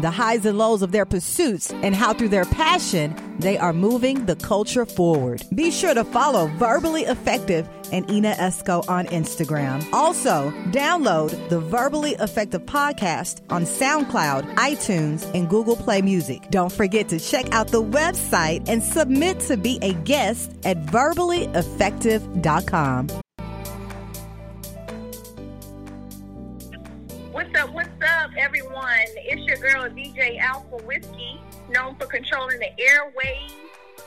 the highs and lows of their pursuits, and how through their passion, they are moving the culture forward. Be sure to follow Verbally Effective and Ina Esco on Instagram. Also, download the Verbally Effective podcast on SoundCloud, iTunes, and Google Play Music. Don't forget to check out the website and submit to be a guest at verballyeffective.com. What's up? What's up, everyone? It's your girl, DJ Alpha Whiskey, known for controlling the airways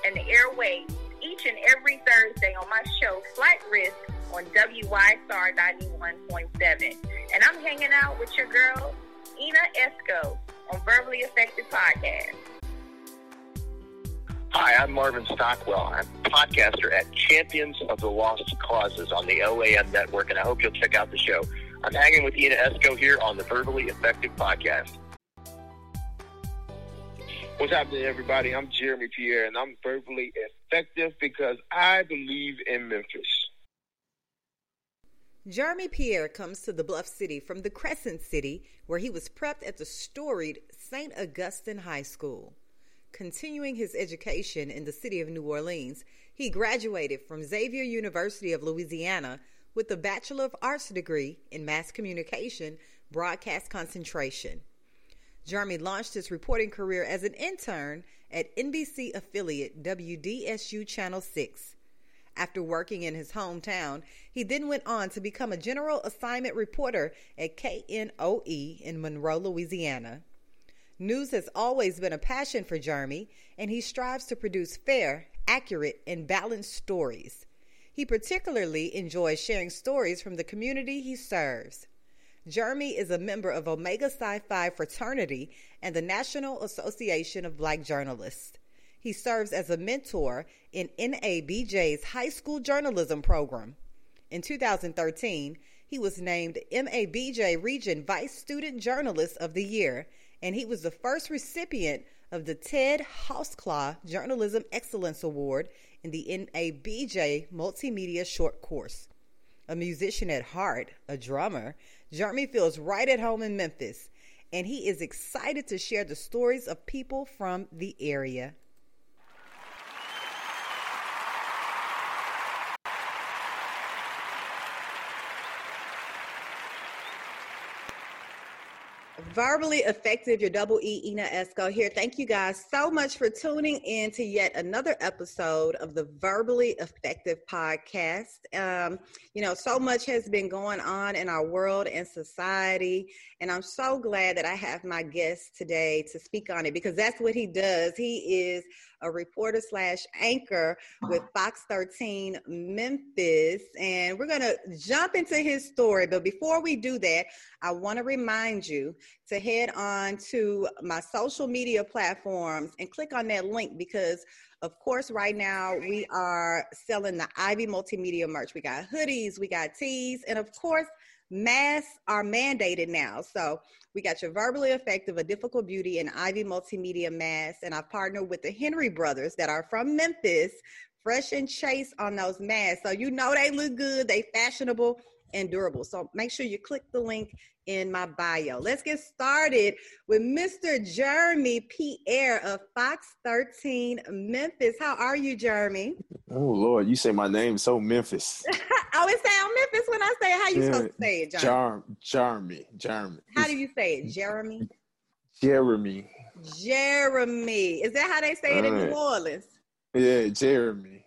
and the airways each and every Thursday on my show, Flight Risk, on WYXR 91.7. And I'm hanging out with your girl, Ina Esco, on Verbally Effective Podcast. Hi, I'm Marvin Stockwell. I'm a podcaster at Champions of the Lost Causes on the OAM network, and I hope you'll check out the show. I'm hanging with Ina Esco here on the Verbally Effective Podcast. What's happening, everybody? I'm Jeremy Pierre, and I'm verbally effective because I believe in Memphis. Jeremy Pierre comes to the Bluff City from the Crescent City, where he was prepped at the storied St. Augustine High School. Continuing his education in the city of New Orleans, he graduated from Xavier University of Louisiana with a Bachelor of Arts degree in Mass Communication, Broadcast Concentration. Jeremy launched his reporting career as an intern at NBC affiliate WDSU Channel 6. After working in his hometown, he then went on to become a general assignment reporter at KNOE in Monroe, Louisiana. News has always been a passion for Jeremy, and he strives to produce fair, accurate, and balanced stories. He particularly enjoys sharing stories from the community he serves. Jeremy is a member of Omega Psi Phi fraternity and the National Association of Black Journalists. He serves as a mentor in NABJ's high school journalism program. In 2013, he was named NABJ Region Vice Student Journalist of the Year, and he was the first recipient of the Ted Houseclaw Journalism Excellence Award in the NABJ Multimedia Short Course. A musician at heart, a drummer, Jeremy feels right at home in Memphis, and he is excited to share the stories of people from the area. Verbally Effective, your double E, Ina Esco here. Thank you guys so much for tuning in to yet another episode of the Verbally Effective podcast. Um, you know, so much has been going on in our world and society, and I'm so glad that I have my guest today to speak on it because that's what he does. He is a reporter slash anchor with uh-huh. Fox 13 Memphis. And we're going to jump into his story. But before we do that, I want to remind you to head on to my social media platforms and click on that link because of course, right now we are selling the Ivy Multimedia merch. We got hoodies, we got tees, and of course, masks are mandated now. So we got your verbally effective, a difficult beauty, and Ivy multimedia masks. And I've partnered with the Henry brothers that are from Memphis, fresh and chase on those masks. So you know they look good, they fashionable and durable. So make sure you click the link in my bio. Let's get started with Mr. Jeremy Pierre of Fox 13 Memphis. How are you, Jeremy? Oh Lord, you say my name so Memphis. I always sound Memphis when I say it. How you yeah. supposed to say it, Jeremy? Jeremy. Jeremy. How do you say it? Jeremy? Jeremy. Jeremy. Is that how they say it in New Orleans? Yeah, Jeremy.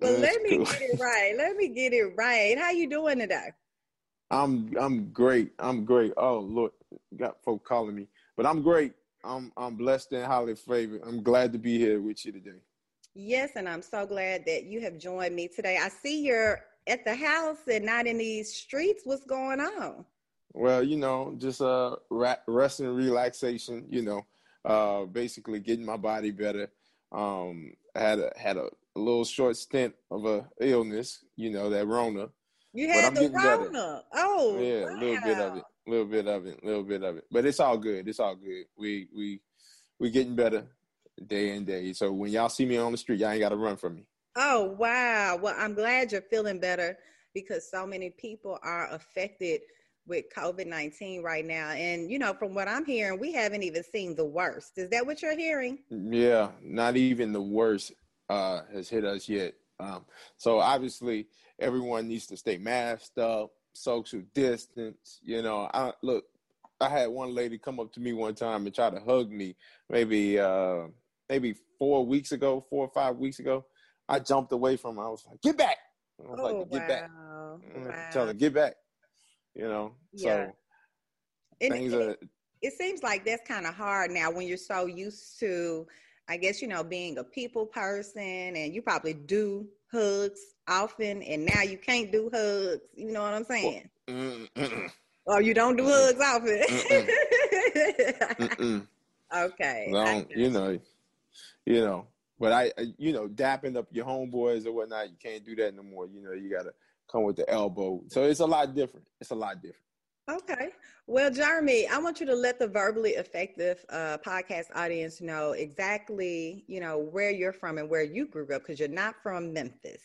Well, let me cool. get it right. Let me get it right. How you doing today? I'm I'm great. I'm great. Oh look, got folk calling me, but I'm great. I'm I'm blessed and highly favored. I'm glad to be here with you today. Yes, and I'm so glad that you have joined me today. I see you're at the house and not in these streets. What's going on? Well, you know, just uh rest and relaxation. You know, uh, basically getting my body better. Um, had a had a, a little short stint of a illness, you know, that Rona. You But had I'm the getting better. Rona. Oh, yeah, a little bit of it, a little bit of it, a little bit of it. But it's all good. It's all good. We we we getting better day and day. So when y'all see me on the street, y'all ain't got to run from me. Oh, wow. Well, I'm glad you're feeling better because so many people are affected with COVID 19 right now. And, you know, from what I'm hearing, we haven't even seen the worst. Is that what you're hearing? Yeah, not even the worst uh, has hit us yet. Um, so obviously, everyone needs to stay masked up, social distance. You know, I look. I had one lady come up to me one time and try to hug me. Maybe uh, maybe four weeks ago, four or five weeks ago. I jumped away from her. I was like, "Get back!" I was Oh, like, "Get back!" wow. I'm Wow. Tell her, "Get back!" You know. Yeah. So And things it, are it seems like that's kind of hard now when you're so used to, I guess, you know, being a people person and you probably do hugs often and now you can't do hugs. You know what I'm saying? mm, mm, Or you don't do Mm-mm. hugs often. mm, mm. okay. I you know, you know. But I, I- you know, dapping up your homeboys or whatnot, you can't do that no more. You know, you gotta come with the elbow. So it's a lot different. It's a lot different. Okay. Well, Jeremy, I want you to let the verbally effective uh, podcast audience know exactly, you know, where you're from and where you grew up because you're not from Memphis.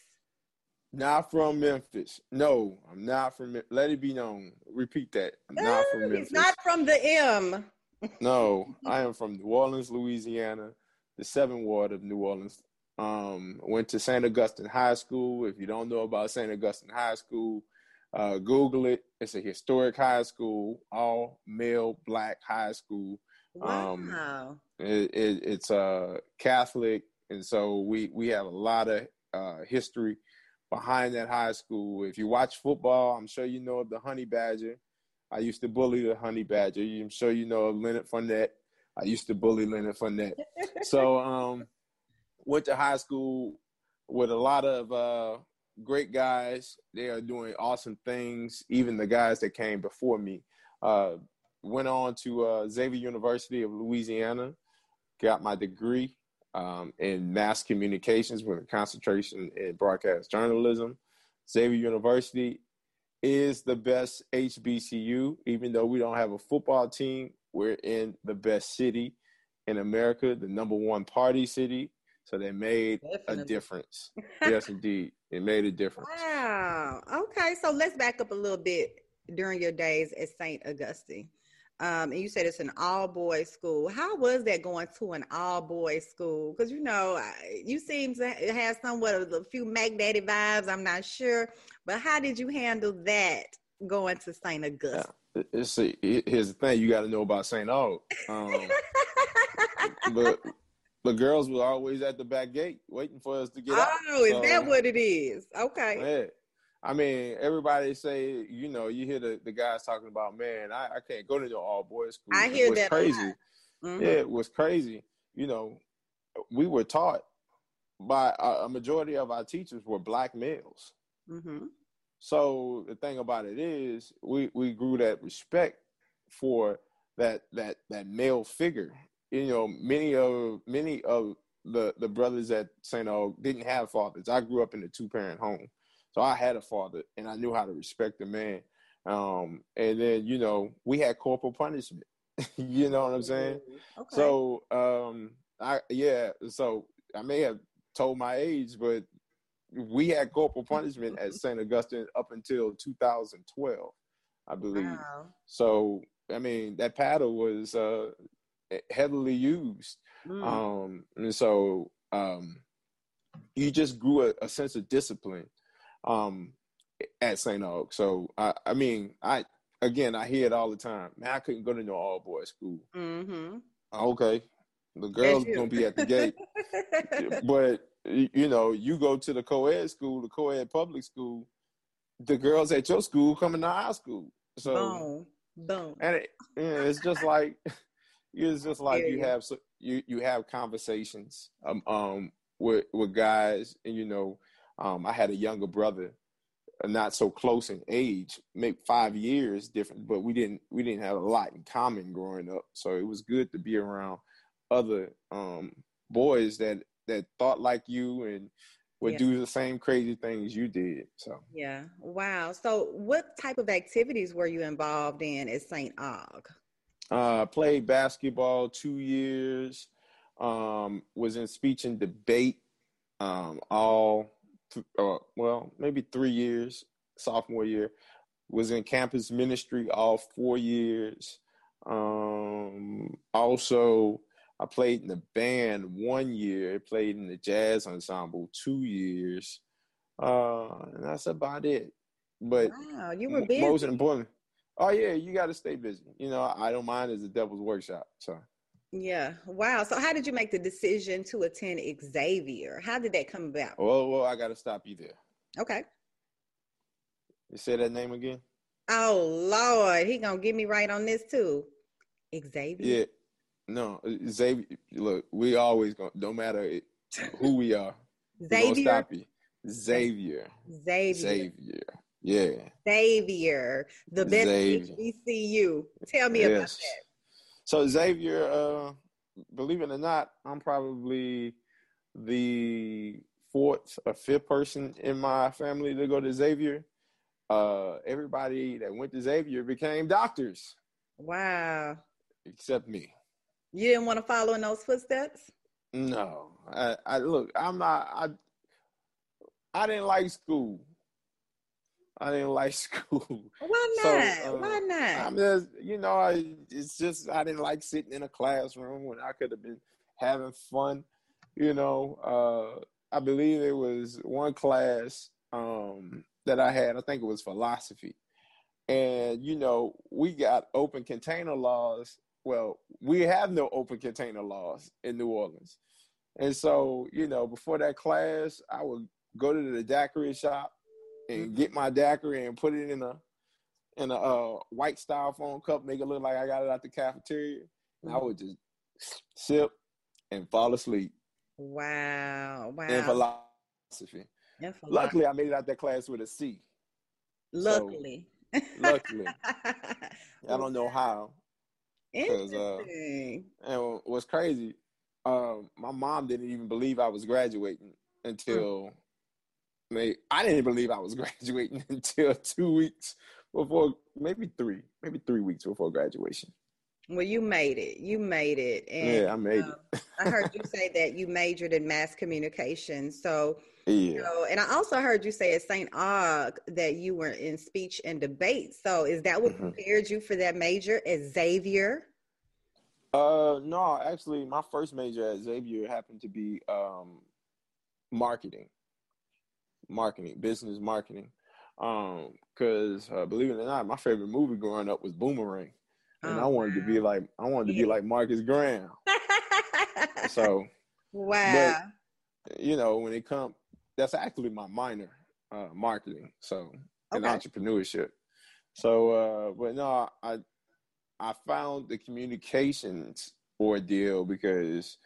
Not from Memphis. No, I'm not from. Let it be known. Repeat that. I'm not from Memphis. He's not from the M. No, I am from New Orleans, Louisiana, the seventh ward of New Orleans. Um, went to St. Augustine High School. If you don't know about St. Augustine High School, uh, Google it. It's a historic high school, all male black high school. Um, Wow. It, it, it's uh, Catholic, and so we we have a lot of uh, history behind that high school. If you watch football, I'm sure you know of the Honey Badger. I used to bully the Honey Badger. I'm sure you know of Leonard Fournette. I used to bully Leonard Fournette. so um, went to high school with a lot of uh, great guys. They are doing awesome things. Even the guys that came before me. Uh, went on to uh, Xavier University of Louisiana. Got my degree um, in mass communications with a concentration in broadcast journalism. Xavier University is the best HBCU, even though we don't have a football team. We're in the best city in America, the number one party city. So they made a difference. yes, indeed. It made a difference. Wow. Okay. So let's back up a little bit during your days at St. Augustine. Um, and you said it's an all boys school. How was that going to an all boys school? Because you know, you seem to ha- have somewhat of a few Mac Daddy vibes. I'm not sure, but how did you handle that going to St. Augustine? It's a, here's the thing you got to know about St. Aug. Um, but the girls were always at the back gate waiting for us to get out. oh, is So, that what it is? Okay. Yeah. I mean, everybody say, you know, you hear the, the guys talking about, man, I, I can't go to the all boys school. I It hear was that crazy. Mhm. Yeah, it was crazy. You know, we were taught by a, a majority of our teachers were black males. Mhm. So the thing about it is, we we grew that respect for that that that male figure. You know, many of many of the the brothers at St. Aug didn't have fathers. I grew up in a two parent home, so I had a father, and I knew how to respect a man. Um, and then you know, we had corporal punishment. you know what I'm saying? Okay. So, um, I yeah. So I may have told my age, but we had corporal punishment at St. Augustine up until 2012, I believe. wow. So I mean, that paddle was uh, heavily used, Mm. um, and so um, you just grew a, a sense of discipline um, at St. Aug. So I, I mean, I again, I hear it all the time. Man, I couldn't go to no all boys school. Mhm. Okay, the girls gonna be at the gate, but you know, you go to the co-ed school, the co-ed public school. The girls at your school coming to our school, so Boom. Boom. and it, it's just like it's just like you Yeah. have so you you have conversations um um with with guys, and you know, um, I had a younger brother, uh, not so close in age, maybe five years different, but we didn't we didn't have a lot in common growing up, so it was good to be around other um boys that that thought like you and would Yeah. do the same crazy things you did. So Yeah. Wow. So, what type of activities were you involved in at St. Aug? Uh played basketball two years um was in speech and debate um all th- uh, well maybe three years sophomore year was in campus ministry all four years um also i played in the band one year played in the jazz ensemble two years uh and that's about it but Wow, you were busy. Most important. Oh yeah, you got to stay busy. You know, I don't mind as a devil's workshop. So Yeah. Wow. So, how did you make the decision to attend Xavier? How did that come about? well, well, I got to stop you there. Okay. You say that name again? Oh Lord, he gonna get me right on this too. Xavier. Yeah. No, Xavier. Look, we always go. No matter it, who we are, gonna Xavier. stop you. Xavier. Xavier. Xavier. Yeah. Xavier. The best Xavier. HBCU. Tell me about Yes. that. So Xavier, uh, believe it or not, I'm probably the fourth or fifth person in my family to go to Xavier. Uh, everybody that went to Xavier became doctors, Wow. except me. You didn't want to follow in those footsteps? No, I, I look. I'm not. I I didn't like school. I didn't like school. Why So, not? uh, Why not? I'm just, you know, I it's just I didn't like sitting in a classroom when I could have been having fun. You know, uh, I believe it was one class um, that I had. I think it was philosophy, and you know, we got open container laws. Well, we have no open container laws in New Orleans, and so you know, before that class, I would go to the daiquiri shop and get my daiquiri and put it in a in a uh, white styrofoam cup, make it look like I got it out the cafeteria, and I would just sip and fall asleep Wow. Wow. in philosophy. For Luckily, I made it out that class with a C. Luckily. Luckily, I don't know how. uh, Interesting. And what's crazy, um, my mom didn't even believe I was graduating until I didn't believe I was graduating until two weeks before, maybe three, maybe three weeks before graduation. Well, you made it. You made it. And yeah, I made um, I heard you say that you majored in mass communication. So, it. you Yeah. know, and I also heard you say at St. Aug that you were in speech and debate. So, is that what Mhm. prepared you for that major at Xavier? Uh, no, actually, my first major at Xavier happened to be um, marketing, marketing, business marketing. Um, because uh, believe it or not, my favorite movie growing up was Boomerang, and I Oh, wanted to be like I wanted to be like Marcus Graham. So wow. you know, when it come, that's actually my minor, uh, marketing. So and Okay. entrepreneurship. So, uh, but no, I I found the communications ordeal because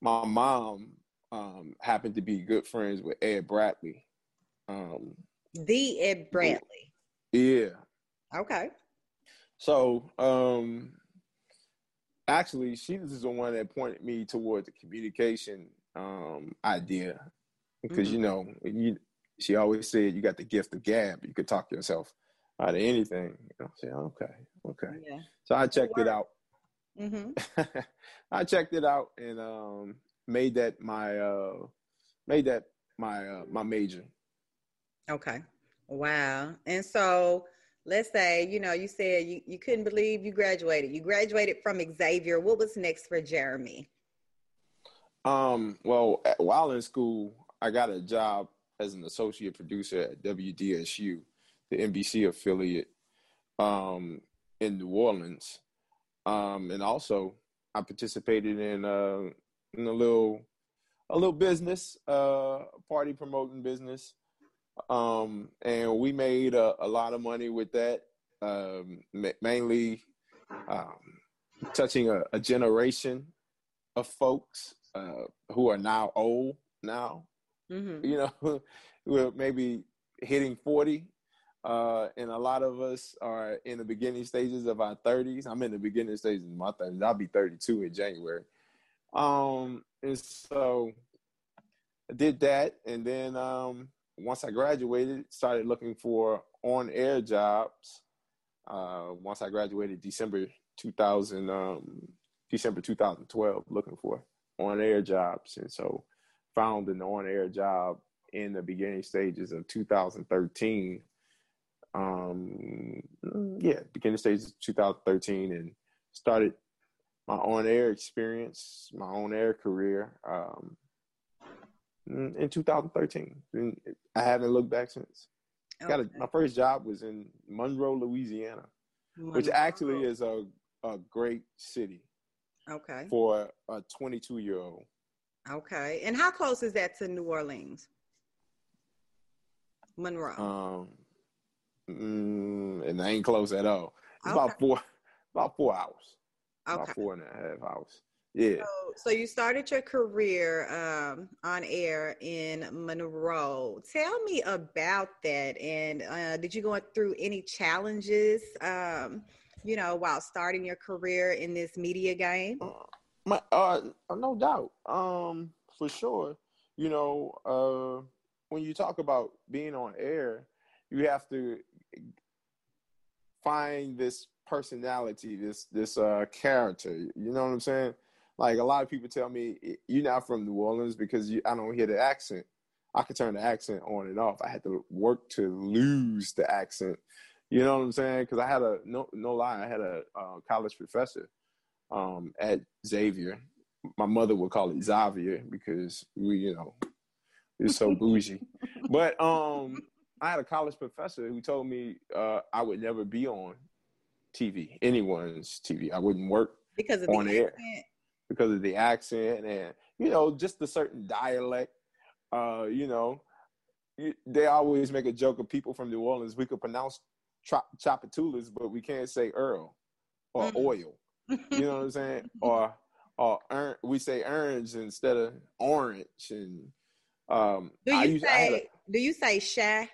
my mom um, happened to be good friends with Ed Bradley. Um, the Ed Bradley. yeah. Okay. So, um, actually, she was the one that pointed me toward the communication um, idea because Mhm. you know you. She always said you got the gift of gab. You could talk yourself out of anything. I said, okay, okay. Yeah. So I checked it out. hmm I checked it out and um, made that my uh, made that my uh, my major. Okay. Wow. And so let's say, you know, you said you, you couldn't believe you graduated. You graduated from Xavier. What was next for Jeremy? Um, well, while in school, I got a job as an associate producer at WDSU, the NBC affiliate, um, in New Orleans. Um, and also I participated in uh, in a little a little business, uh, party promoting business. Um, and we made a, a lot of money with that, um, ma- mainly um, touching a, a generation of folks uh, who are now old now. Mm-hmm. You know, we're maybe hitting forty, uh, and a lot of us are in the beginning stages of our thirties. I'm in the beginning stages of my thirties. I'll be thirty-two in January. Um, and so I did that, and then um, once I graduated, started looking for on air jobs. Uh, once I graduated, December 2000, um, December 2012, looking for on air jobs, and so found an on air job in the beginning stages of 2013. Um, yeah, beginning stages of 2013, and started my on air experience, my on air career um, in 2013. And I haven't looked back since. Okay. Got a, my first job was in Monroe, Louisiana, Monroe. which actually is a a great city. Okay. For a 22 year old. Okay, and how close is that to New Orleans? Monroe. Um, mm, and I ain't close at all. It's okay. about four, about four hours. Okay. About four and a half hours. Yeah. So, so you started your career um, on air in Monroe. Tell me about that. And uh, did you go through any challenges, um, you know, while starting your career in this media game? Uh, my, uh, no doubt. Um, for sure. You know, uh, when you talk about being on air, you have to find this personality, this this uh character. You know what I'm saying? Like a lot of people tell me you're not from New Orleans because you, I don't hear the accent. I could turn the accent on and off. I had to work to lose the accent. You know what I'm saying? Because I had a no no lie. I had a uh, college professor um, at Xavier. My mother would call it Xavier because we, you know, it's so bougie. but um, I had a college professor who told me uh, I would never be on TV, anyone's TV. I wouldn't work because of on air because of the accent and you know just the certain dialect. Uh, you know, they always make a joke of people from New Orleans. We could pronounce Tchoupitoulas, but we can't say Earl or mm. oil. You know what I'm saying? or or we say orange instead of orange and um, do you used, say a, do you say shy?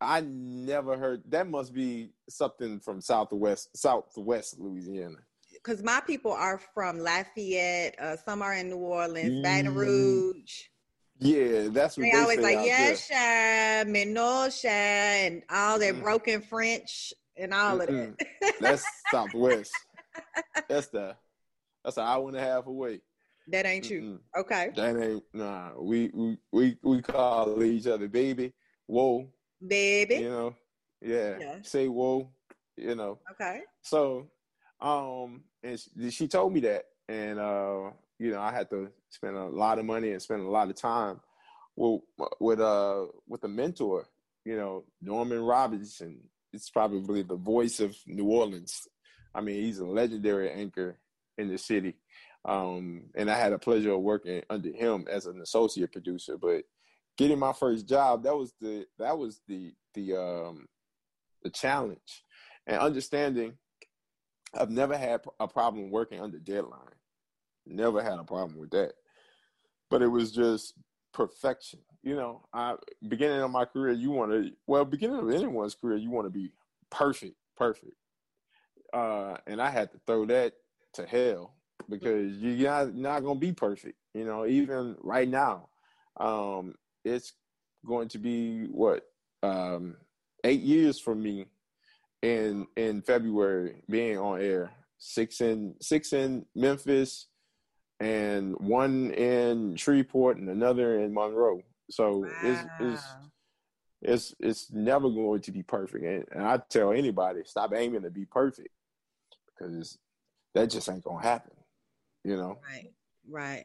I never heard that must be something from southwest southwest Louisiana. Because my people are from Lafayette, uh, some are in New Orleans, Baton mm. Rouge. Yeah, that's what they, they always like, yes, yeah, Menosha, and all that mm. broken French and all Mm-mm. of that. that's Southwest. That's the that's an hour and a half away. That ain't you. Mm-mm. Okay. That ain't nah. We we we we call each other baby. Whoa. Baby. You know. Yeah. yeah. Say whoa. You know. Okay. So, um, and she, told me that, and uh, you know, I had to spend a lot of money and spend a lot of time with with uh with a mentor. You know, Norman Robinson. It's probably the voice of New Orleans. I mean, he's a legendary anchor in the city. Um, and I had a pleasure of working under him as an associate producer. But getting my first job, that was the that was the the um, the challenge, and understanding. I've never had a problem working under deadline. Never had a problem with that. But it was just perfection. You know, I beginning of my career, you want to well, beginning of anyone's career, you want to be perfect, perfect. Uh, and I had to throw that to hell because you're not, not going to be perfect. You know, even right now, um, it's going to be what um, eight years for me in in February being on air. Six in six in Memphis, and one in Shreveport, and another in Monroe. So wow. it's, it's it's it's never going to be perfect. And, and I tell anybody, stop aiming to be perfect because that just ain't gonna happen you know right right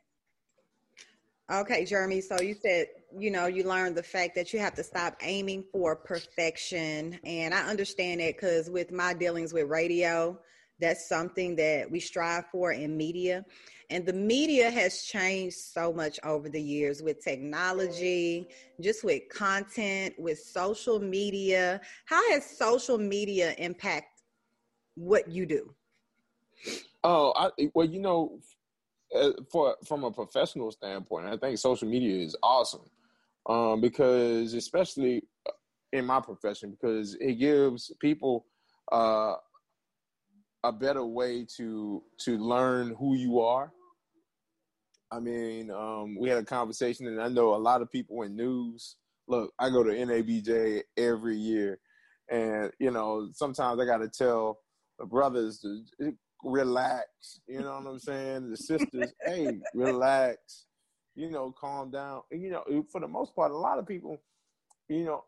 okay jeremy so you said you know you learned the fact that you have to stop aiming for perfection and i understand it because with my dealings with radio that's something that we strive for in media and the media has changed so much over the years with technology just with content with social media. How has social media impact what you do? Oh, I, well, you know, for from a professional standpoint, I think social media is awesome um, because, especially uh, in my profession, because it gives people uh, a better way to to learn who you are. I mean, um, we had a conversation, and I know a lot of people in news. Look, I go to NABJ every year, and you know, sometimes I got to tell the brothers to relax. You know what I'm saying? The sisters, hey, relax. You know, calm down. And, you know, for the most part, a lot of people, you know,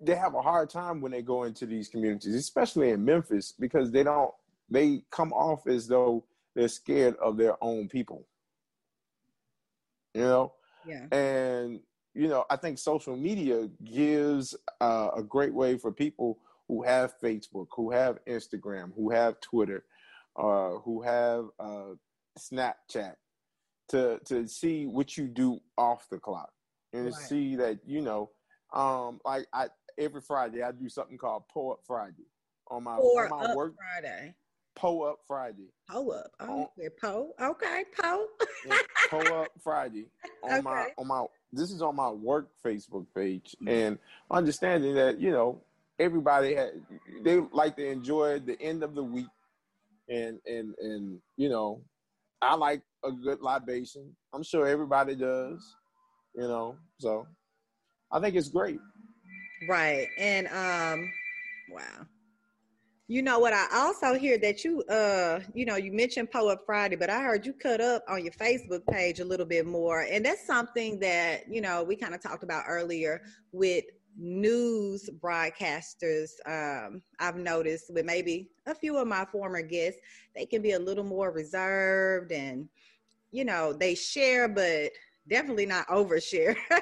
they have a hard time when they go into these communities, especially in Memphis, because they don't. They come off as though they're scared of their own people. You know. Yeah. And you know, I think social media gives uh, a great way for people who have Facebook, who have Instagram, who have Twitter, uh, who have uh, Snapchat, to to see what you do off the clock and right. see that you know, um, like I every Friday I do something called Pull Up Friday on my, on my up work. Friday. Pull Up Friday. Pull up. Oh, okay. Pull. Okay, pull. Yeah, Pull Up Friday on my on my. This is on my work Facebook page, and understanding that you know everybody had, they like to enjoy the end of the week, and and and you know, I like a good libation. I'm sure everybody does, you know. So I think it's great. Right. And um wow. You know what I also hear that you uh you know you mentioned Poe Up Friday, but I heard you cut up on your Facebook page a little bit more. And that's something that, you know, we kind of talked about earlier with news broadcasters. Um, I've noticed with maybe a few of my former guests, they can be a little more reserved and you know, they share but definitely not overshare.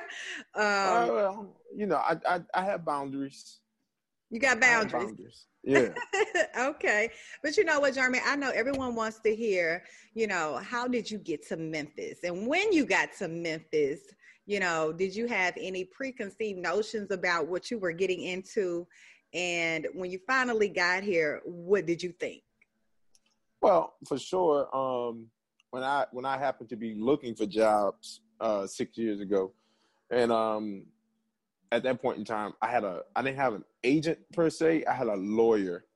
Uh, um, well, you know, I, I I have boundaries. you got have boundaries. Yeah. okay. But you know what, Jeremy? I know everyone wants to hear, you know, how did you get to Memphis? And when you got to Memphis, you know, did you have any preconceived notions about what you were getting into? And when you finally got here, what did you think? Well, for sure. Um, when I when I happened to be looking for jobs uh, six years ago, and um, at that point in time, I had a I didn't have an agent per se. I had a lawyer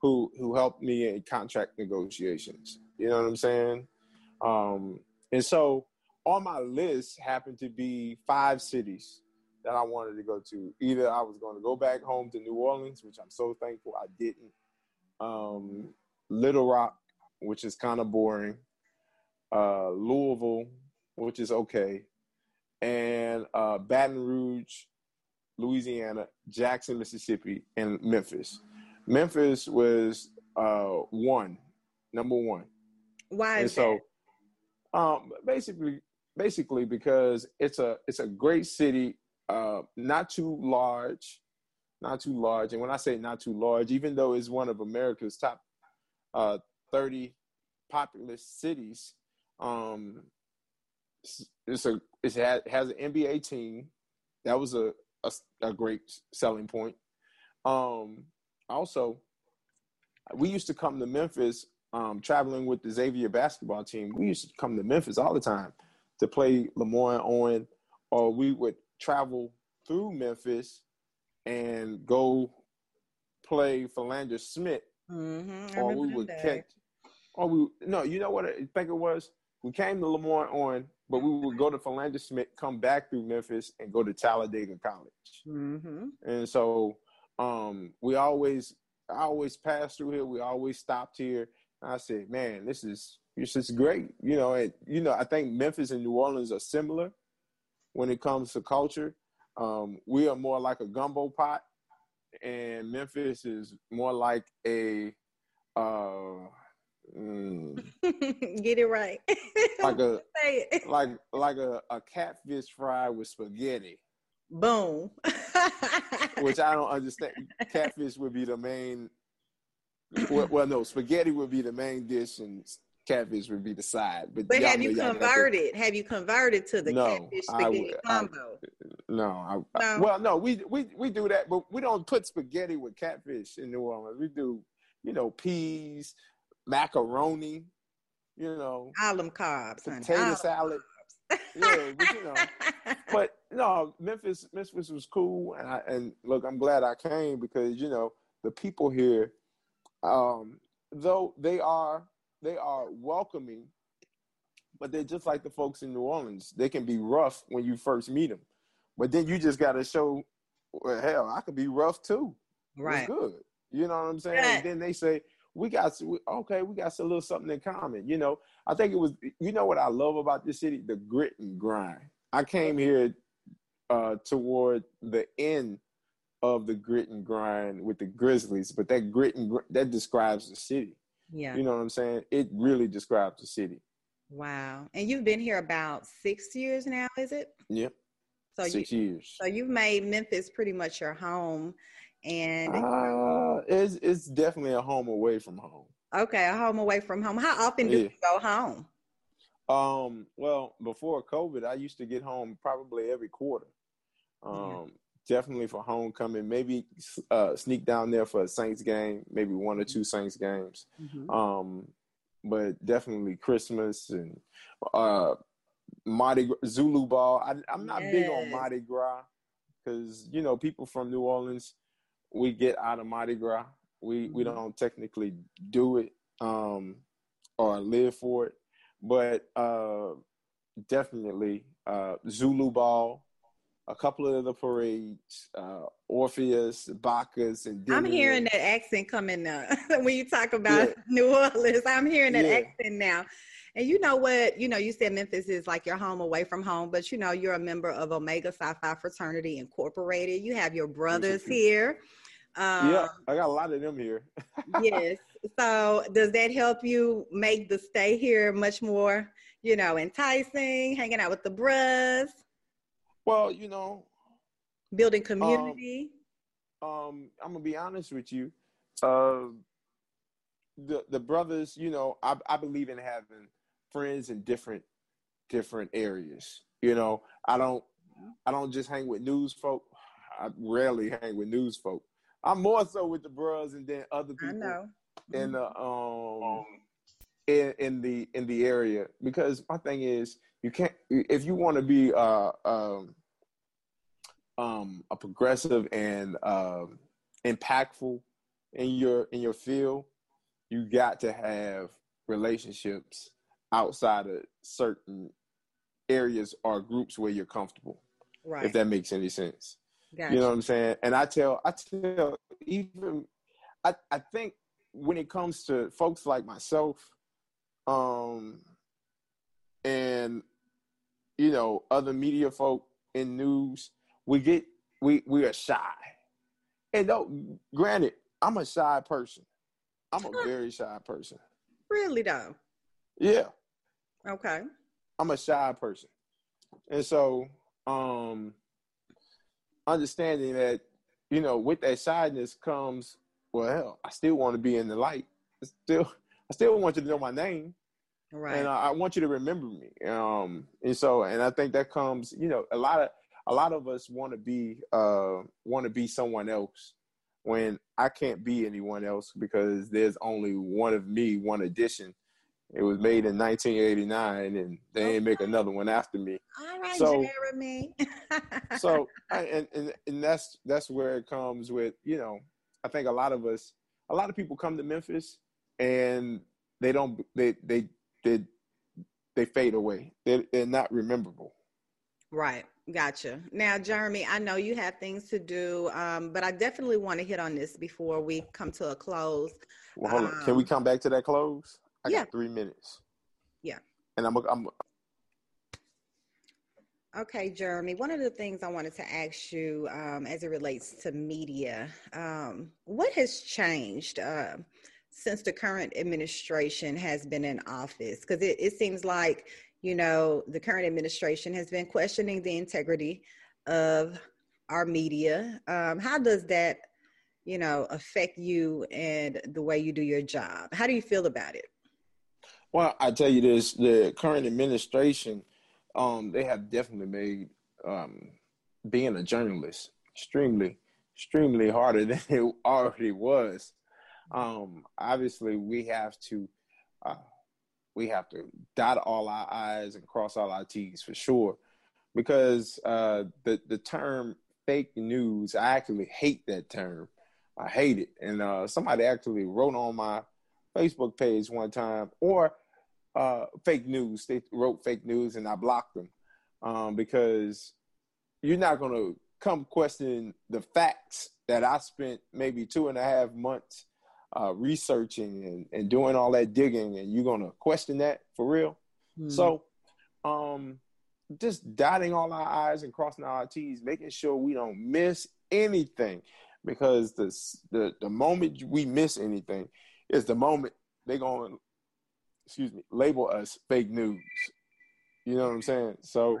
who who helped me in contract negotiations. You know what I'm saying? Um, and so on my list happened to be five cities that I wanted to go to. Either I was going to go back home to New Orleans, which I'm so thankful I didn't. Um, Little Rock, which is kind of boring. Uh, Louisville, which is okay, and uh, Baton Rouge, Louisiana, Jackson, Mississippi, and Memphis. Memphis was uh, one, number one. Why And so, um, basically, basically because it's a it's a great city, uh, not too large, not too large. And when I say not too large, even though it's one of America's top uh, thirty populous cities, um, it's- it's a it has, has an NBA team. That was a, a a great selling point. Um, also, we used to come to Memphis um, traveling with the Xavier basketball team. We used to come to Memphis all the time to play LeMoyne-Owen, or we would travel through Memphis and go play Philander Smith, Mm-hmm. Or we would that. catch. Or we no, you know what I think it was. We came to LeMoyne-Owen, but we would go to Philander Smith, come back through Memphis, and go to Talladega College. Mm-hmm. And so um, we always, I always passed through here. We always stopped here. And I said, man, this is this just great. You know, and you know, I think Memphis and New Orleans are similar when it comes to culture. Um, we are more like a gumbo pot, and Memphis is more like a uh, mm, Get it right. like a like like a, a catfish fry with spaghetti. Boom. which I don't understand. Catfish would be the main. Well, well, no, spaghetti would be the main dish, and catfish would be the side. But, But have you converted? Have you converted to the No, catfish spaghetti I- combo? No, I, No. well, no, we we we do that, but we don't put spaghetti with catfish in New Orleans. We do, you know, peas, macaroni, you know, them carbs, honey. potato them salad. Yeah, but you know, but no, Memphis, Memphis was cool, and I, and look, I'm glad I came because you know the people here, um, though they are they are welcoming, but they're just like the folks in New Orleans. They can be rough when you first meet them, but then you just got to show, well, hell, I could be rough too. Right. It's good. You know what I'm saying? And then they say, we got okay, we got a little something in common. You know, I think it was. You know what I love about this city? The grit and grind. I came here uh, toward the end of the grit and grind with the Grizzlies, but that grit and gr- that describes the city. Yeah. You know what I'm saying? It really describes the city. Wow. And you've been here about six years now, is it? Yep. So Six you, years. So you've made Memphis pretty much your home, and uh, it's it's definitely a home away from home. Okay, a home away from home. How often do Yeah. you go home? Um, well, before COVID, I used to get home probably every quarter. Um, Yeah. Definitely for homecoming, maybe uh, sneak down there for a Saints game, maybe one or two Saints games. Um, but definitely Christmas and uh, Mardi Gras, Zulu Ball. I, I'm not big on Mardi Gras because you know people from New Orleans, we get out of Mardi Gras. We we Mhm. don't technically do it um, or live for it, but uh, definitely uh, Zulu Ball. A couple of the parades, uh, Orpheus, Bacchus, and I'm hearing that accent coming up when you talk about Yeah. New Orleans. I'm hearing that Yeah. accent now. And you know what? You know, you said Memphis is like your home away from home, but you know, you're a member of Omega Psi Phi Fraternity Incorporated. You have your brothers here. Um, yeah, I got a lot of them here. yes. So does that help you make the stay here much more, you know, enticing, hanging out with the bros, Well, you know, building community? um, I'm gonna be honest with you. Uh, the the brothers, you know, I I believe in having friends in different different areas. You know, I don't I don't just hang with news folk. I rarely hang with news folk. I'm more so with the bros and then other people. I know. in the um in in the in the area because my thing is you can't if you want to be uh um um a progressive and um impactful in your in your field you got to have relationships outside of certain areas or groups where you're comfortable Right. if that makes any sense Gotcha. you know what I'm saying? And I tell, I tell, even, I, I think when it comes to folks like myself, um, and you know, other media folk in news, we get, we we are shy. And though, granted, I'm a shy person. I'm a very shy person. really though. Yeah, Okay. I'm a shy person. And so, um, understanding that, you know, with that shyness comes, well, hell, I still want to be in the light. Still, I still want you to know my name, Right. and I, I want you to remember me. Um, and so, and I think that comes, you know, a lot of, a lot of us want to be, uh, want to be someone else when I can't be anyone else because there's only one of me, one edition. It was made in 1989, and they ain't make another one after me All right, so- Jeremy. so I, and, and and that's that's where it comes with you know i think a lot of us a lot of people come to memphis and they don't they they they, they fade away they're, they're not rememberable right. Gotcha. Now, Jeremy, I know you have things to do, um, but I definitely want to hit on this before we come to a close. well hold on can we Um, come back to that close i yeah. got three minutes Yeah. and i'm i'm Okay, Jeremy, one of the things I wanted to ask you um, as it relates to media, um, what has changed uh, since the current administration has been in office? Because it, it seems like, you know, the current administration has been questioning the integrity of our media. Um, how does that, you know, affect you and the way you do your job? How do you feel about it? Well, I tell you this: the current administration, um, they have definitely made um, being a journalist extremely, extremely harder than it already was. Um, obviously, we have to, uh, we have to dot all our I's and cross all our T's for sure, because uh, the the term fake news, I actually hate that term. I hate it, and uh, somebody actually wrote on my Facebook page one time, or uh, fake news. They wrote fake news, and I blocked them um, because you're not going to come questioning the facts that I spent maybe two and a half months uh, researching and, and doing all that digging, and you're going to question that for real. Mm-hmm. So, um, just dotting all our I's and crossing our T's, making sure we don't miss anything, because the the the moment we miss anything is the moment they're going to, excuse me, label us fake news. You know what I'm saying? So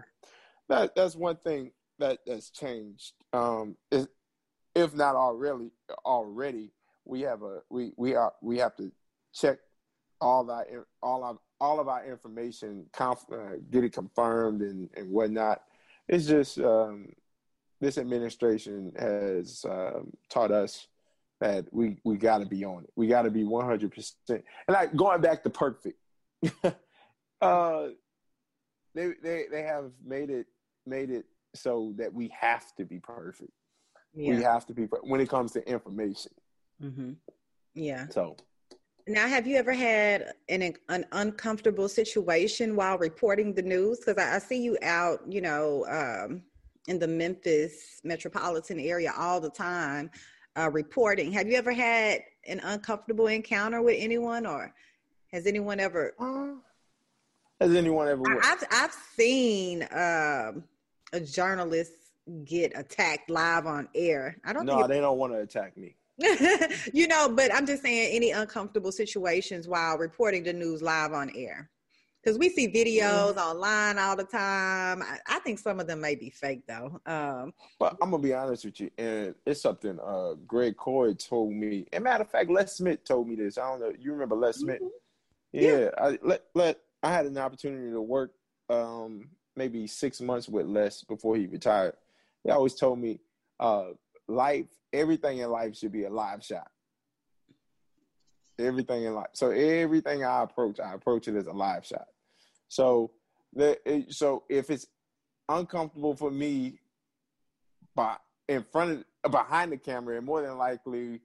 that that's one thing that that's changed. Um, is, if not already, already we have a we we are we have to check all that all our all of our information, conf, uh, get it confirmed and and whatnot. It's just um, this administration has um, taught us that we we got to be on it. We got to be one hundred percent. And like going back to perfect, uh, they they they have made it made it so that we have to be perfect. Yeah. We have to be when it comes to information. Mm-hmm. Yeah. So. Now, have you ever had an an uncomfortable situation while reporting the news? Because I, I, see you out, you know, um, in the Memphis metropolitan area all the time uh, reporting. Have you ever had an uncomfortable encounter with anyone, or has anyone ever? Uh, has anyone ever? I, have I've seen um, a journalist get attacked live on air. I don't. No, they don't want to attack me. you know, but I'm just saying any uncomfortable situations while reporting the news live on air. Because we see videos mm. online all the time. I, I, think some of them may be fake though. Um, but I'm gonna be honest with you, and it's something uh, Greg Coy told me. And matter of fact, Les Smith told me this. I don't know. You remember Les Smith? Mm-hmm. Yeah, yeah. I let let I had an opportunity to work um, maybe six months with Les before he retired. He always told me, uh, life, everything in life should be a live shot. Everything in life. So everything I approach, I approach it as a live shot. So the so if it's uncomfortable for me, by in front of behind the camera, and more than likely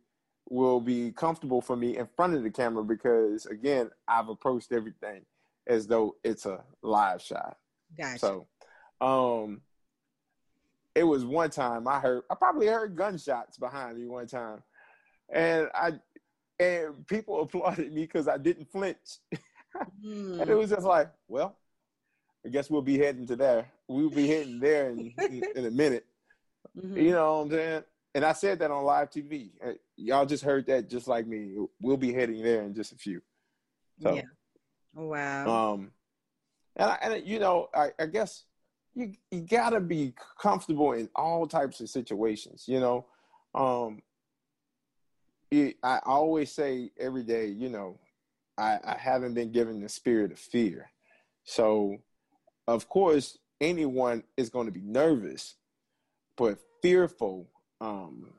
will be comfortable for me in front of the camera because again, I've approached everything as though it's a live shot. Gotcha. So, um, it was one time I heard I probably heard gunshots behind me one time, and I and people applauded me because I didn't flinch, mm. and it was just like, well, I guess we'll be heading to there. We'll be heading there in, in, in a minute. Mm-hmm. You know what I'm saying? And I said that on live TV. Y'all just heard that just like me. We'll be heading there in just a few. So, yeah. Wow. Um, and I, and you know, I, I guess you you gotta be comfortable in all types of situations. You know, um, it, I always say every day, you know, I, I haven't been given the spirit of fear, so of course anyone is going to be nervous, but fearful. Um,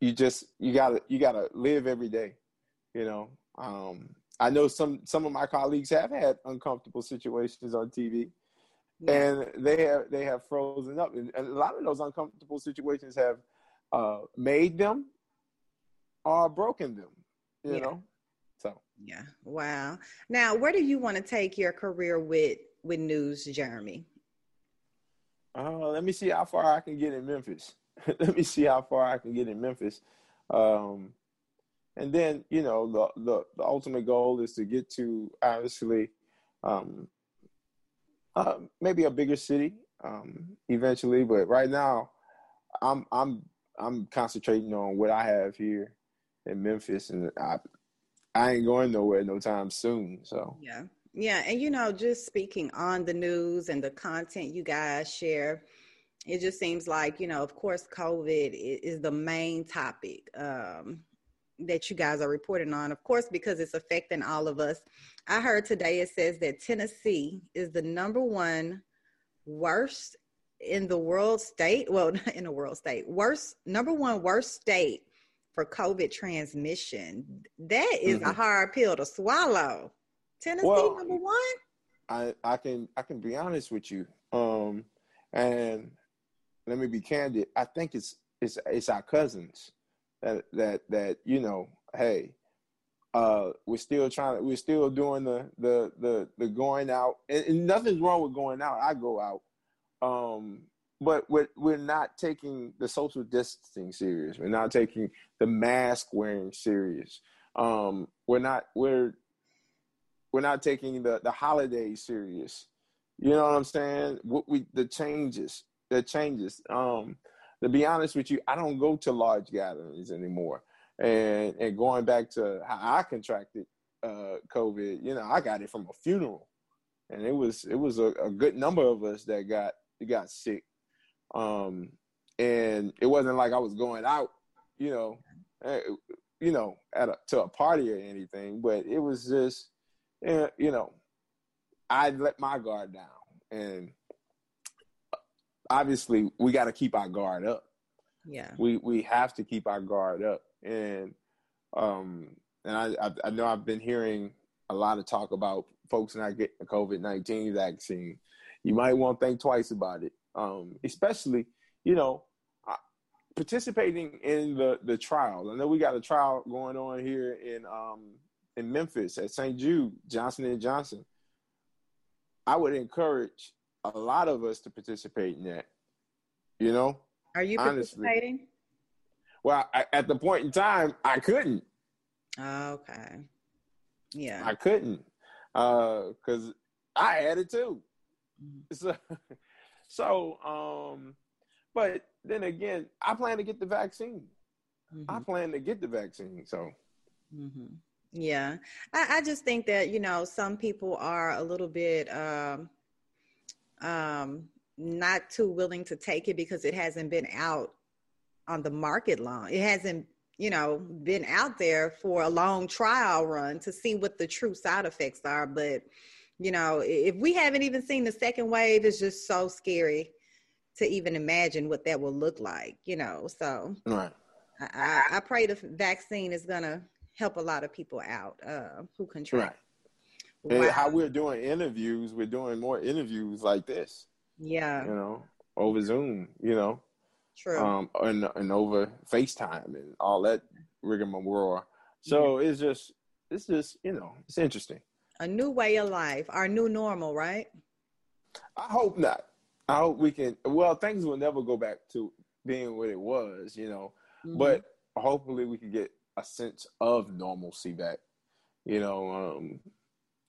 you just you gotta you gotta live every day, you know. Um, I know some some of my colleagues have had uncomfortable situations on TV. And they have they have frozen up, and, a lot of those uncomfortable situations have uh, made them or broken them. You yeah. know, so yeah, wow. Now, where do you want to take your career with with news, Jeremy? Uh, let me see how far I can get in Memphis. let me see how far I can get in Memphis. Um, and then you know the the, the ultimate goal is to get to obviously um, uh, maybe a bigger city um, eventually, but right now I'm I'm I'm concentrating on what I have here in Memphis, and I I ain't going nowhere no time soon. So yeah, yeah, and you know, just speaking on the news and the content you guys share, it just seems like you know, of course, COVID is the main topic. Um, that you guys are reporting on, of course, because it's affecting all of us. I heard today it says that Tennessee is the number one worst in the world state. Well, in the world state, worst number one worst state for COVID transmission. That is mm-hmm. a hard pill to swallow. Tennessee well, number one. I I can I can be honest with you. Um, and let me be candid. I think it's it's it's our cousins that that that you know, hey, Uh, we're still trying to, we're still doing the the the the going out, and, and nothing's wrong with going out. I go out, um, but we're we're not taking the social distancing serious. We're not taking the mask wearing serious. Um, we're not we're we're not taking the the holidays serious. You know what I'm saying? What we the changes, the changes. Um, to be honest with you, I don't go to large gatherings anymore. And and going back to how I contracted uh, COVID, you know, I got it from a funeral, and it was it was a, a good number of us that got got sick. Um, and it wasn't like I was going out, you know, eh, you know, at a, to a party or anything, but it was just, eh, you know, I let my guard down, and obviously we got to keep our guard up. Yeah. We we have to keep our guard up, and um, and I I, I know I've been hearing a lot of talk about folks not getting the COVID nineteen vaccine. You might want to think twice about it, um, especially you know participating in the the trial. I know we got a trial going on here in um, in Memphis at St. Jude Johnson and Johnson. I would encourage a lot of us to participate in that. You know, are you honestly. participating? Well, I, at the point in time, I couldn't. Okay. Yeah. I couldn't because uh, I had it too. Mm-hmm. So, so, um, but then again, I plan to get the vaccine. Mm-hmm. I plan to get the vaccine. So. Mm-hmm. Yeah, I, I, just think that you know some people are a little bit um, um, not too willing to take it because it hasn't been out on the market long. It hasn't, you know, been out there for a long trial run to see what the true side effects are. But, you know, if we haven't even seen the second wave, it's just so scary to even imagine what that will look like, you know. So right. I, I pray the vaccine is gonna help a lot of people out uh, who contract. Right. Wow. how we're doing interviews, we're doing more interviews like this. Yeah. You know, over Zoom, you know. True. Um, and, and over FaceTime and all that rigmarole. So yeah. it's just, it's just, you know, it's interesting. A new way of life, our new normal, right? I hope not. I hope we can. Well, things will never go back to being what it was, you know. Mm-hmm. But hopefully, we can get a sense of normalcy back. You know, um,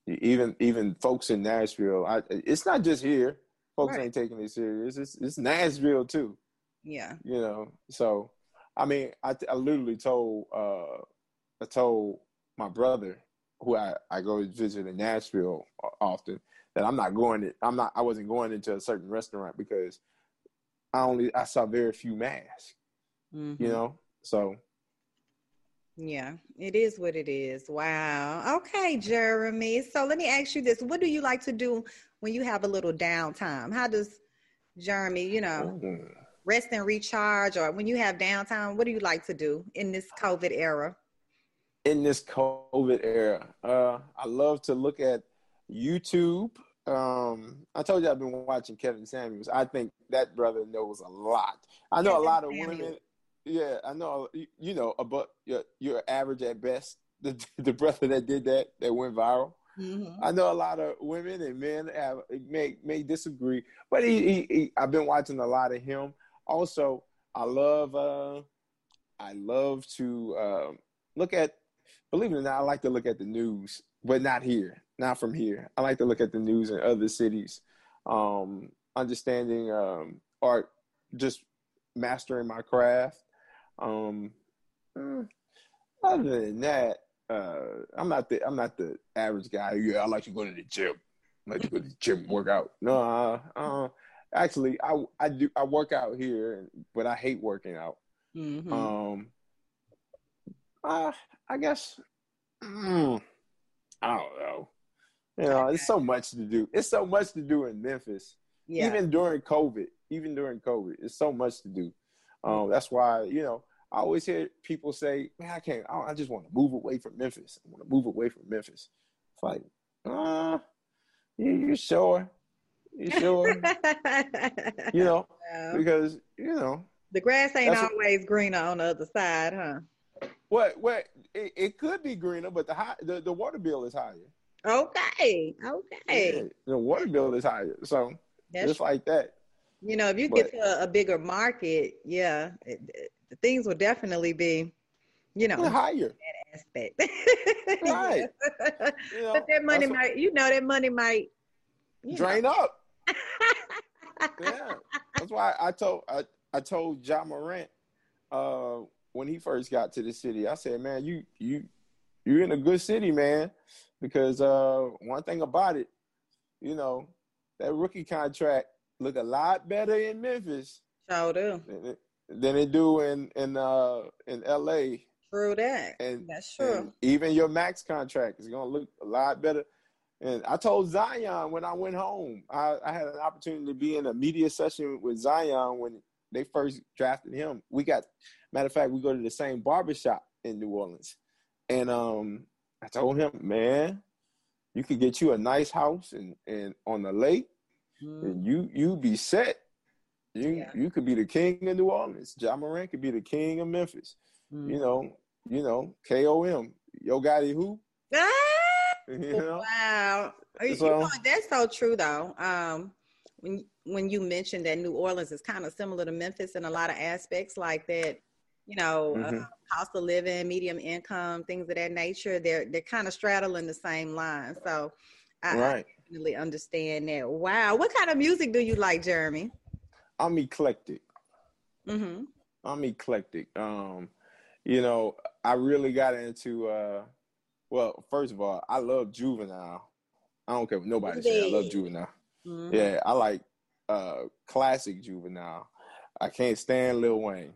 even even folks in Nashville. I, it's not just here. Folks right. ain't taking it serious. It's it's Nashville too. Yeah. You know. So, I mean, I I literally told uh I told my brother who I I go visit in Nashville often that I'm not going to I'm not I wasn't going into a certain restaurant because I only I saw very few masks. Mm-hmm. You know. So yeah, it is what it is. Wow. Okay, Jeremy. So let me ask you this. What do you like to do when you have a little downtime? How does Jeremy, you know, mm. rest and recharge or when you have downtime, what do you like to do in this COVID era? In this COVID era, uh, I love to look at YouTube. Um, I told you I've been watching Kevin Samuels. I think that brother knows a lot. I know Kevin a lot of Samuels. women yeah, I know. You know, about you're, you're average at best. The the brother that did that that went viral. Mm-hmm. I know a lot of women and men have may may disagree, but he, he, he, I've been watching a lot of him. Also, I love uh, I love to uh, look at. Believe it or not, I like to look at the news, but not here, not from here. I like to look at the news in other cities, um, understanding um, art, just mastering my craft. Um, mm, other than that, uh, I'm not the I'm not the average guy. Yeah, I like to go to the gym. I like to go to the gym, work out. No, uh, uh, actually, I I do I work out here, but I hate working out. Mm-hmm. Um, uh, I guess mm, I don't know. You know, it's so much to do. It's so much to do in Memphis. Yeah. Even during COVID, even during COVID, it's so much to do. Um, that's why you know I always hear people say, "Man, I can't. I, just want to move away from Memphis. I want to move away from Memphis." It's like, uh, you, you sure? You sure? you know, because you know the grass ain't always what, greener on the other side, huh? what? What? It, it could be greener, but the high the, the water bill is higher. Okay. Okay. Yeah, the water bill is higher. So That's just like that. You know, if you But- get to a, a bigger market, yeah, it, things will definitely be, you know, higher. That aspect. Right. You know, but that money might, you know, that money might you know. drain up. yeah, that's why I told I, I told Ja Morant uh, when he first got to the city. I said, "Man, you you you're in a good city, man, because uh, one thing about it, you know, that rookie contract look a lot better in Memphis Sure do. than than they do in in uh, in L.A. True that. And, That's true. and even your max contract is gonna look a lot better. And I told Zion when I went home, I, I had an opportunity to be in a media session with Zion when they first drafted him. We got, matter of fact, we go to the same barbershop in New Orleans. And um, I told him, man, you could get you a nice house and, and on the lake, Mm. and you you be set. You Yeah. you could be the king of New Orleans. Ja Morant could be the king of Memphis Mm. you know, you know, KOM, Yo Gotti who, Ah! you know, Wow. You So- know, that's so true though. Um when when you mentioned that New Orleans is kind of similar to Memphis in a lot of aspects like that, you know, Mhm. uh, cost of living, medium income, things of that nature, they're they're kind of straddling the same line. So I, I definitely understand that. Wow. What kind of music do you like, Jeremy? I'm eclectic. Mm-hmm. I'm eclectic. Um, you know, I really got into uh well, first of all, I love juvenile. I don't care what nobody says. I love juvenile. Mhm. Yeah, I like uh classic juvenile. I can't stand Lil Wayne.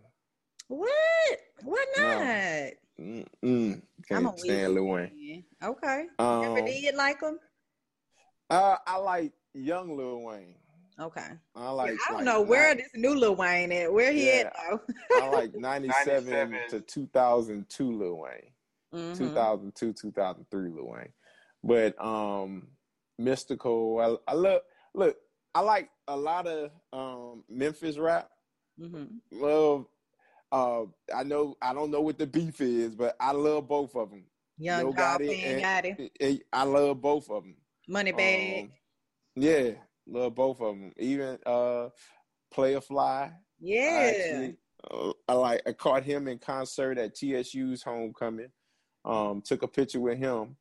What? Why No. not? Mm-mm, I'm a can't stand Lil Wayne. Wayne. Okay. Um, Never did like him? uh, I like young Lil Wayne. Okay. I like. I don't like know where not- this new Lil Wayne at. Where he at though? I like 97, 97. to 2002 Lil Wayne. Mhm. 2002, 2003 Lil Wayne. But um Mystikal, I, I love look, I like a lot of um Memphis rap. Mm-hmm. Love uh I know I don't know what the beef is, but I love both of them. Young Yo Dolph Gotti and and- I love both of them. Moneybagg. Um, yeah, love both of them. Even uh Playa Fly. I yeah. actually, uh, I like I caught him in concert at TSU's homecoming. Um, took a picture with him.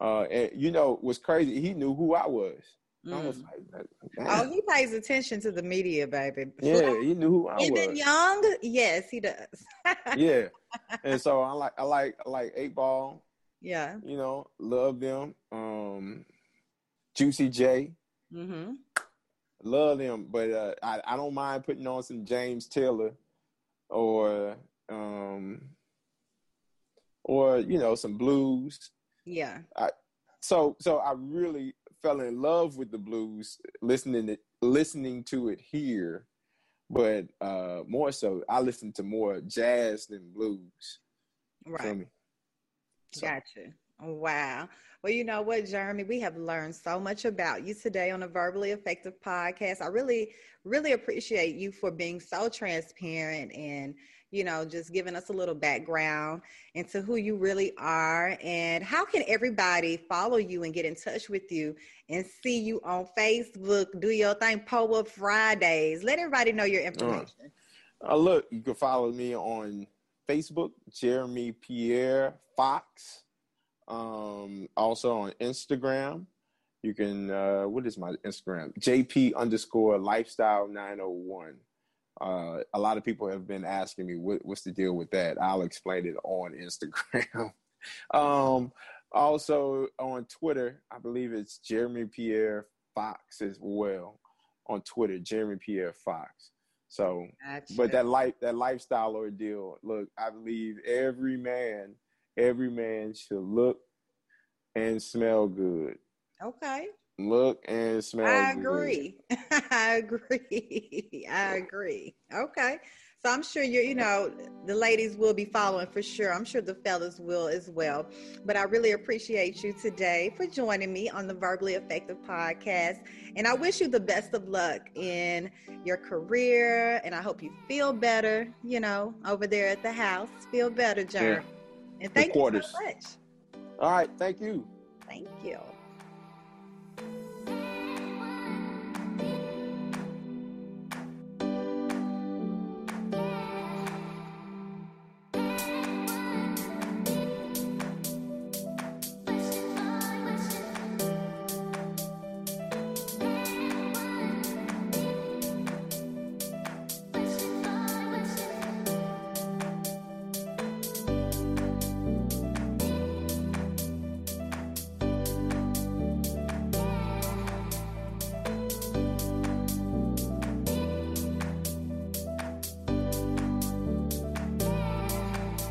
Uh, and you know what's crazy? He knew who I was. I was Mm. like, Oh, he pays attention to the media, baby. yeah, he knew who I Even was. young, yes, he does. Yeah, and so I like I like I like Eight Ball. yeah. You know, love them. Um, Juicy J, Mm-hmm. love them. But uh, I I don't mind putting on some James Taylor, or um, or you know some blues. Yeah. I, so so I really fell in love with the blues listening to listening to it here, but uh more so I listen to more jazz than blues. Right. So, Gotcha. Wow. Well, you know what, Jeremy? We have learned so much about you today on the Verbally Effective podcast. I really, really appreciate you for being so transparent and, you know, just giving us a little background into who you really are and how can everybody follow you and get in touch with you and see you on Facebook, do your thing, Power Up Fridays. Let everybody know your information. uh, look, you can follow me on Facebook, Jeremy Pierre Fox. Um, also on Instagram. You can uh what is my Instagram? JP underscore lifestyle 901. Uh, a lot of people have been asking me what, what's the deal with that. I'll explain it on Instagram. um, also on Twitter, I believe it's Jeremy Pierre Fox as well. On Twitter, Jeremy Pierre Fox. So, Gotcha. but that life, that lifestyle ordeal. Look, I believe every man, every man should look and smell good. okay. Look and smell I good. agree. I agree. I agree. Okay. So I'm sure you you know the ladies will be following for sure. I'm sure the fellas will as well. But I really appreciate you today for joining me on the Verbally Effective podcast. And I wish you the best of luck in your career and I hope you feel better, you know, over there at the house. Feel better, Jeremy. And thank you so much. All right, thank you. Thank you.